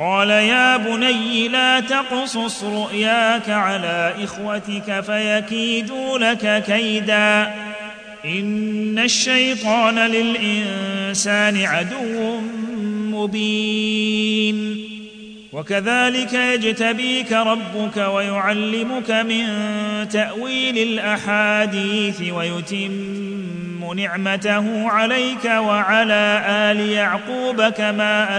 قال يا بني لا تقصص رؤياك على إخوتك فيكيدوا لك كيدا. إن الشيطان للإنسان عدو مبين. وكذلك يجتبيك ربك ويعلمك من تأويل الأحاديث ويتم نعمته عليك وعلى آل يعقوب كما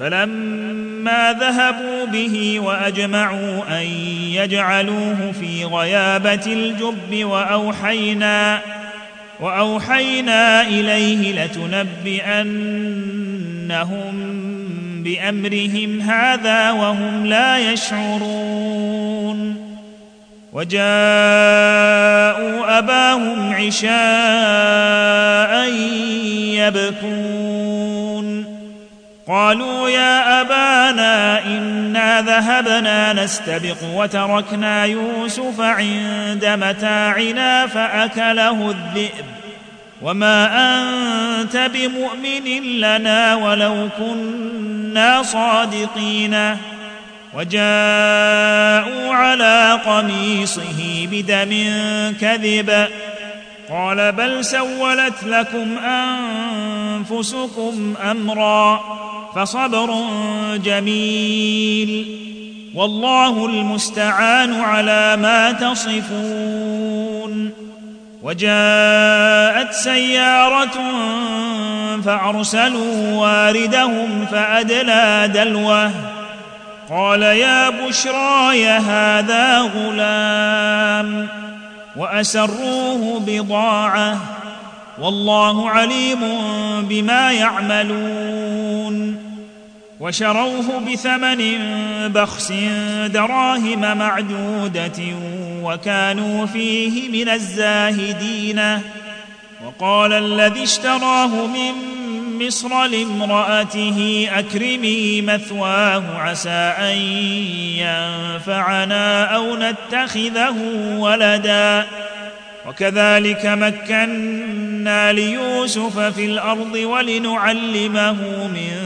فلما ذهبوا به وأجمعوا أن يجعلوه في غيابة الجب وأوحينا وأوحينا إليه لتنبئنهم بأمرهم هذا وهم لا يشعرون. وجاءوا أباهم عشاء يبكون. قالوا يا أبانا إنا ذهبنا نستبق وتركنا يوسف عند متاعنا فأكله الذئب. وما أنت بمؤمن لنا ولو كنا صادقين. وجاءوا على قميصه بدم كذب. قال بل سولت لكم أنفسكم أمرا. فصبر جميل والله المستعان على ما تصفون وجاءت سيارة فأرسلوا واردهم فأدلى دلوه قال يا بشراي هذا غلام وأسروه بضاعة والله عليم بما يعملون وشروه بثمن بخس دراهم معدودة وكانوا فيه من الزاهدين. وقال الذي اشتراه من مصر لامرأته أكرمي مثواه عسى أن ينفعنا أو نتخذه ولدا. وكذلك مكنا ليوسف في الأرض ولنعلمه من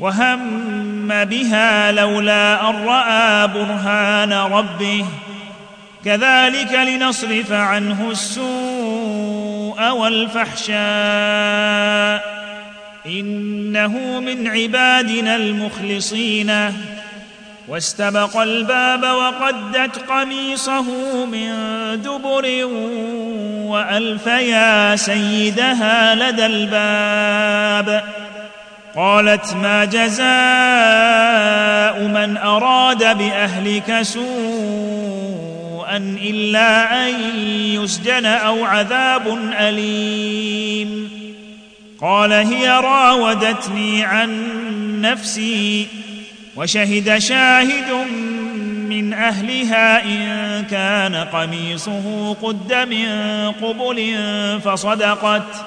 وهم بها لولا أن رأى برهان ربه. كذلك لنصرف عنه السوء والفحشاء. إنه من عبادنا المخلصين. واستبق الباب وقدت قميصه من دبر وألف يا سيدها لدى الباب. قالت ما جزاء من أراد بأهلك سوءا إلا أن يسجن أو عذاب أليم. قال هي راودتني عن نفسي وشهد شاهد من أهلها إن كان قميصه قد من قبل فصدقت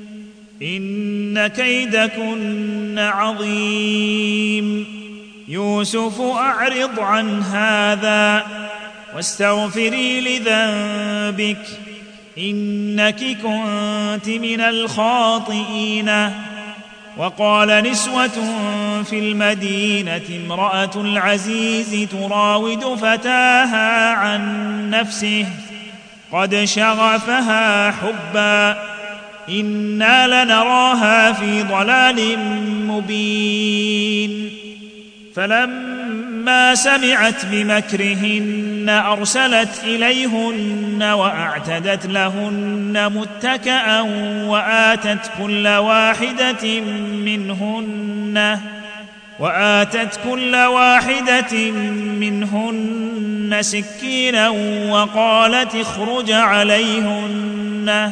إن كيدكن عظيم. يوسف أعرض عن هذا واستغفري لذنبك. إنك كنت من الخاطئين. وقال نسوة في المدينة امرأة العزيز تراود فتاها عن نفسه. قد شغفها حبا. أنا لنراها في ضلال مبين فلما سمعت بمكرهن ارسلت اليهن واعتدت لهن متكئا واتت كل واحدة منهن واتت كل واحدة منهن سكينا وقالت اخرج عليهن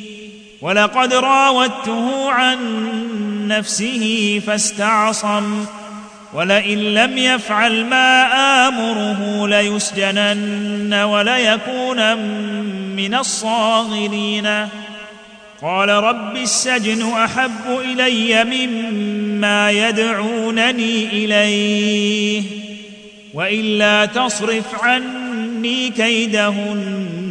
ولقد راودته عن نفسه فاستعصم ولئن لم يفعل ما آمره ليسجنن وليكون من الصاغرين. قال رب السجن أحب إلي مما يدعونني إليه وإلا تصرف عني كيدهن.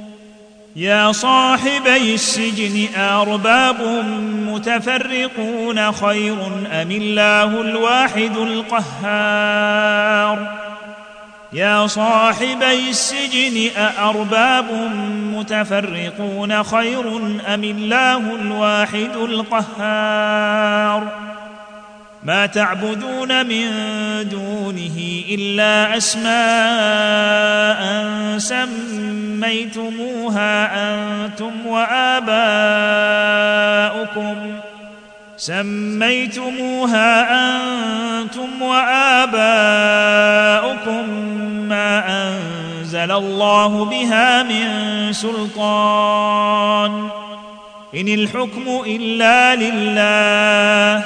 يا صاحبي السجن أرباب متفرقون خير أم الله الواحد القهار؟ يا صاحبي السجن أأرباب متفرقون خير أم الله الواحد القهار؟ ما تعبدون من دونه إلا أسماء سميتموها أنتم وآباؤكم. سميتموها أنتم وآباؤكم ما أنزل الله بها من سلطان. إن الحكم إلا لله.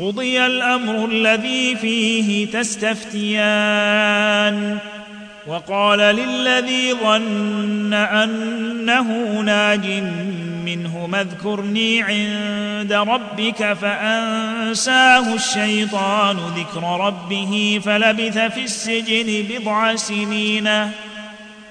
قضي الأمر الذي فيه تستفتيان. وقال للذي ظن أنه ناج منهم اذكرني عند ربك فأنساه الشيطان ذكر ربه فلبث في السجن بضع سنين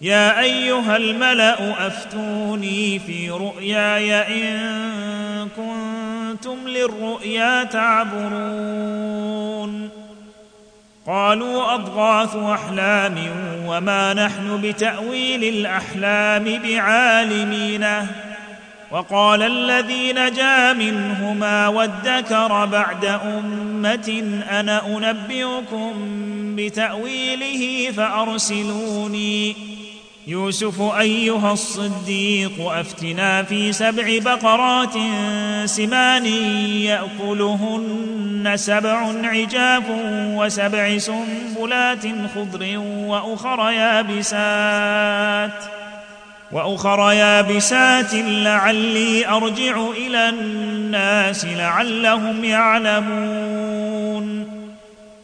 يا أيها الملأ أفتوني في رؤياي إن كنتم للرؤيا تعبرون. قالوا أضغاث أحلام وما نحن بتأويل الأحلام بعالمينه وقال الذي نجا منهما وادكر بعد أمة أنا أنبئكم بتأويله فأرسلوني. يوسف أيها الصديق أفتنا في سبع بقرات سمان يأكلهن سبع عجاف وسبع سنبلات خضر وأخر يابسات. وأخر يابسات لعلي أرجع إلى الناس لعلهم يعلمون.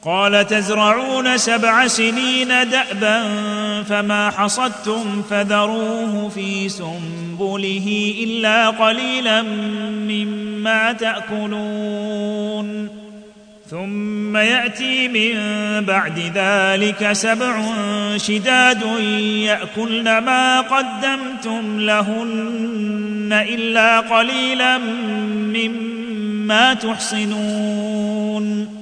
قال تزرعون سبع سنين دأبا فما حصدتم فذروه في سنبله إلا قليلا مما تأكلون. ثم يأتي من بعد ذلك سبع شداد يأكلن ما قدمتم لهن إلا قليلا مما تحصنون.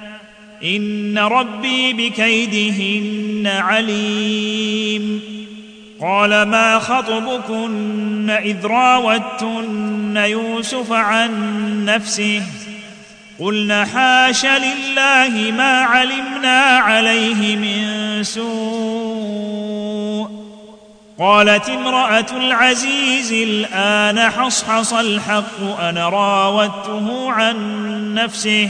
إن ربي بكيدهن عليم. قال ما خطبكن إذ راوتن يوسف عن نفسه؟ قلنا حاش لله ما علمنا عليه من سوء. قالت امرأة العزيز الآن حصحص الحق أنا راودته عن نفسه.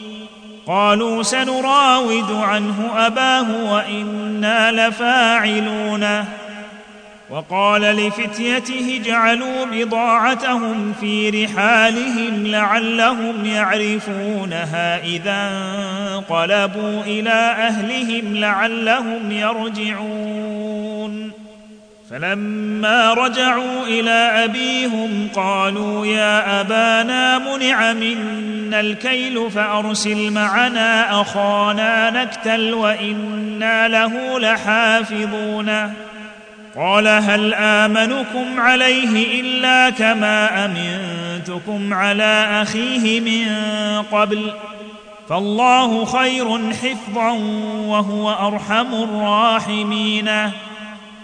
قالوا سنراود عنه أباه وإنا لفاعلون. وقال لفتيته اجعلوا بضاعتهم في رحالهم لعلهم يعرفونها إذا انقلبوا إلى أهلهم لعلهم يرجعون. فلما رجعوا إلى أبيهم قالوا يا أبانا منع منا الكيل فأرسل معنا أخانا نكتل وإنا له لحافظون. قال هل آمنكم عليه إلا كما أمنتكم على أخيه من قبل؟ فالله خير حفظا وهو أرحم الراحمين.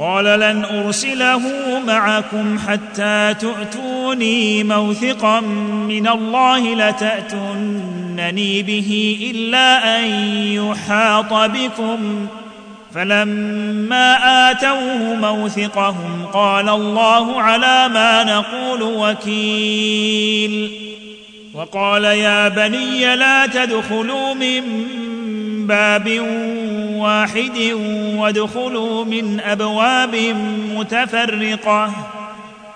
قال لن أرسله معكم حتى تؤتوني موثقا من الله لتأتونني به إلا أن يحاط بكم. فلما آتوه موثقهم قال الله على ما نقول وكيل. وقال يا بني لا تدخلوا من باب واحد وادخلوا من أبواب متفرقة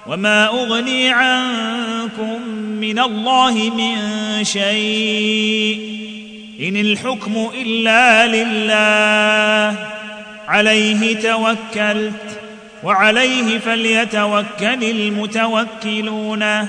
وما أغني عنكم من الله من شيء إن الحكم إلا لله عليه توكلت وعليه فليتوكل المتوكلون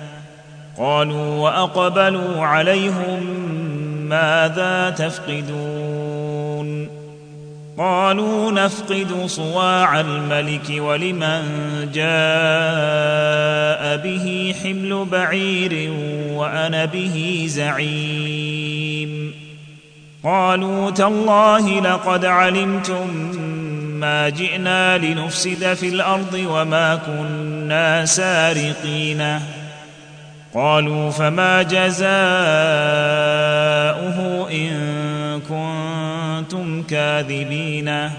قالوا وأقبلوا عليهم ماذا تفقدون قالوا نفقد صواع الملك ولمن جاء به حمل بعير وأنا به زعيم قالوا تالله لقد علمتم ما جئنا لنفسد في الأرض وما كنا سارقين قالوا فما جزاؤه إن كنتم كاذبين؟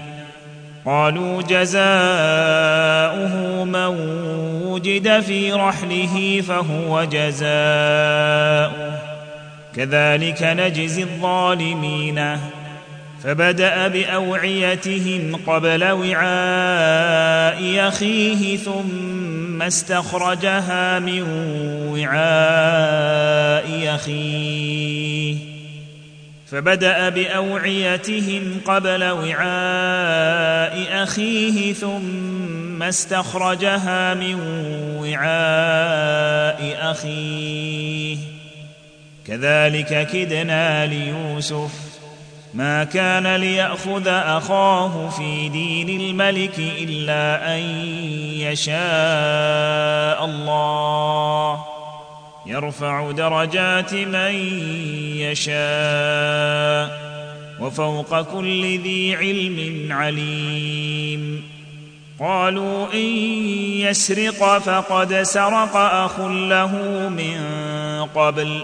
قالوا جزاؤه من وجد في رحله فهو جزاؤه. كذلك نجزي الظالمين. فبدأ بأوعيتهم قبل وعاء أخيه ثم استخرجها من وعاء أخيه. فبدأ بأوعيتهم قبل وعاء أخيه ثم استخرجها من وعاء أخيه. كذلك كدنا ليوسف ما كان ليأخذ أخاه في دين الملك إلا أن يشاء الله. يرفع درجات من يشاء وفوق كل ذي علم عليم. قالوا إن يسرق فقد سرق أخ له من قبل.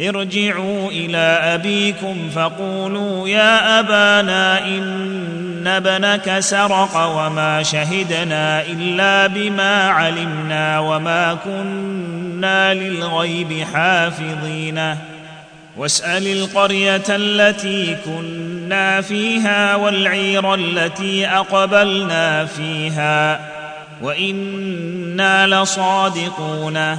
ارجعوا إلى أبيكم فقولوا يا أبانا إن ابنك سرق وما شهدنا إلا بما علمنا وما كنا للغيب حافظين. واسأل القرية التي كنا فيها والعير التي أقبلنا فيها. وإنا لصادقون.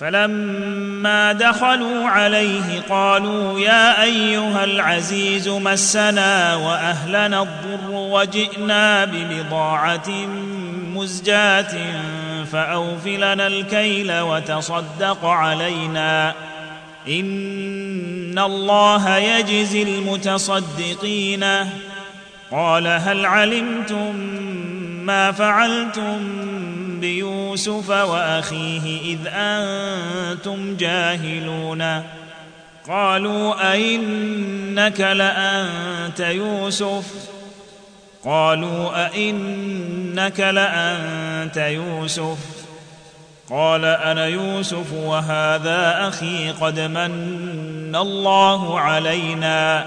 فلما دخلوا عليه قالوا يا أيها العزيز مسنا وأهلنا الضر وجئنا ببضاعة مزجاة فاوف لنا الكيل وتصدق علينا. إن الله يجزي المتصدقين. قال هل علمتم ما فعلتم بيوسف وأخيه إذ أنتم جاهلون. قالوا أئنك لأنت يوسف؟ قالوا أئنك لأنت يوسف. قال أنا يوسف وهذا أخي قد من الله علينا.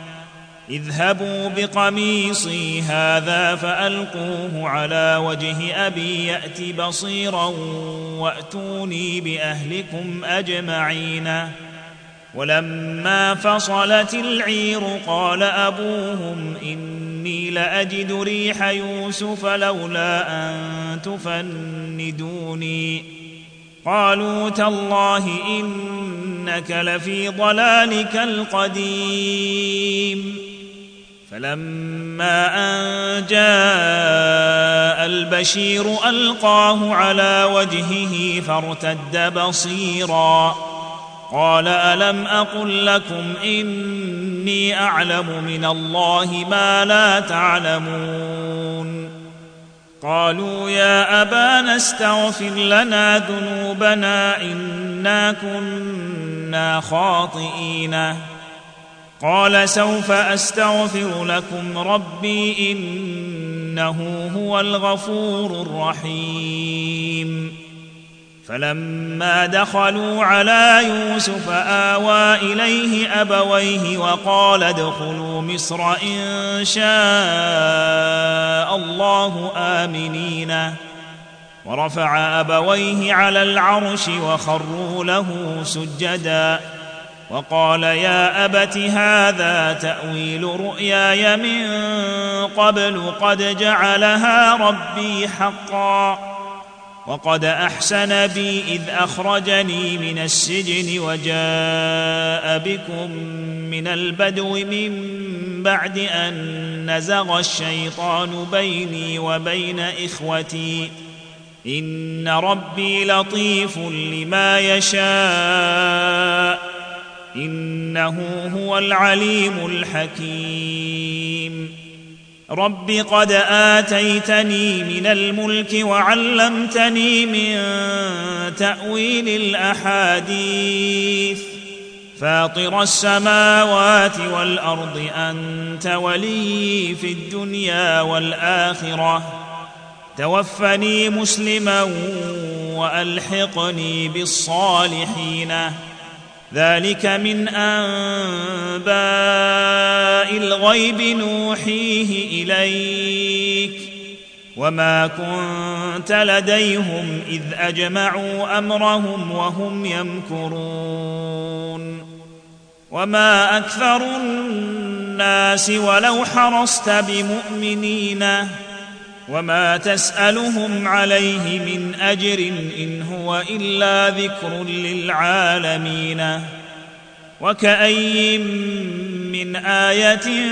اذهبوا بقميصي هذا فألقوه على وجه أبي يأت بصيرا وأتوني بأهلكم أجمعين. ولما فصلت العير قال أبوهم إني لأجد ريح يوسف لولا أن تفندوني. قالوا تالله إنك لفي ضلالك القديم. فلما أن جاء البشير ألقاه على وجهه فارتد بصيرا. قال ألم أقل لكم إني أعلم من الله ما لا تعلمون. قالوا يا أبانا استغفر لنا ذنوبنا إنا كنا خاطئين. قال سوف أستغفر لكم ربي إنه هو الغفور الرحيم. فلما دخلوا على يوسف آوى إليه أبويه وقال ادخلوا مصر إن شاء الله آمنين. ورفع أبويه على العرش وخروا له سجدا. وقال يا أبت هذا تأويل رؤياي من قبل قد جعلها ربي حقا وقد أحسن بي إذ أخرجني من السجن وجاء بكم من البدو من بعد أن نزغ الشيطان بيني وبين إخوتي إن ربي لطيف لما يشاء إنه هو العليم الحكيم. رب قد آتيتني من الملك وعلمتني من تأويل الأحاديث. فاطر السماوات والأرض أنت ولي في الدنيا والآخرة. توفني مسلما وألحقني بالصالحين. ذلك من أنباء الغيب نوحيه إليك. وما كنت لديهم إذ أجمعوا أمرهم وهم يمكرون. وما أكثر الناس ولو حرصت بمؤمنين وما تسألهم عليه من أجر إن هو إلا ذكر للعالمين. وكأي من آية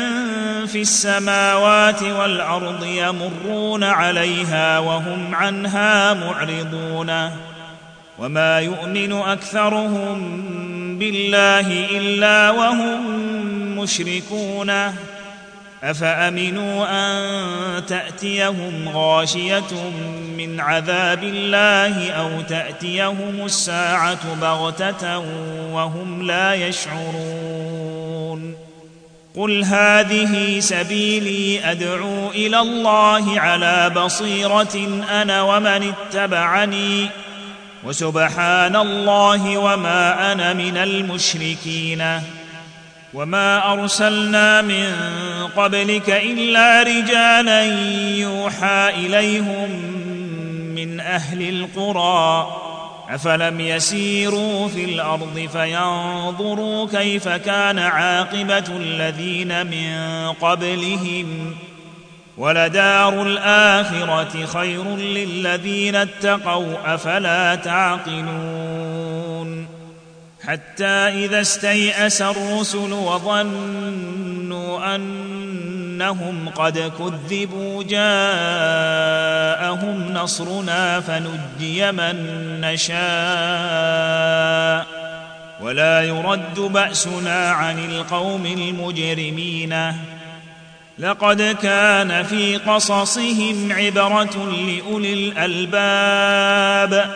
في السماوات والأرض يمرون عليها وهم عنها معرضون. وما يؤمن أكثرهم بالله إلا وهم مشركون. أفأمنوا أن تأتيهم غاشية من عذاب الله أو تأتيهم الساعة بغتة وهم لا يشعرون؟ قل هذه سبيلي أدعو إلى الله على بصيرة أنا ومن اتبعني وسبحان الله وما أنا من المشركين. وما ارسلنا من قبلك الا رجالا يوحى اليهم من أهل القرى افلم يسيروا في الأرض فينظروا كيف كان عاقبه الذين من قبلهم ولدار الاخره خير للذين اتقوا افلا تعقلون حتى إذا استيأس الرسل وظنوا أنهم قد كذبوا جاءهم نصرنا فنجي من نشاء. ولا يرد بأسنا عن القوم المجرمين. لقد كان في قصصهم عبرة لأولي الألباب.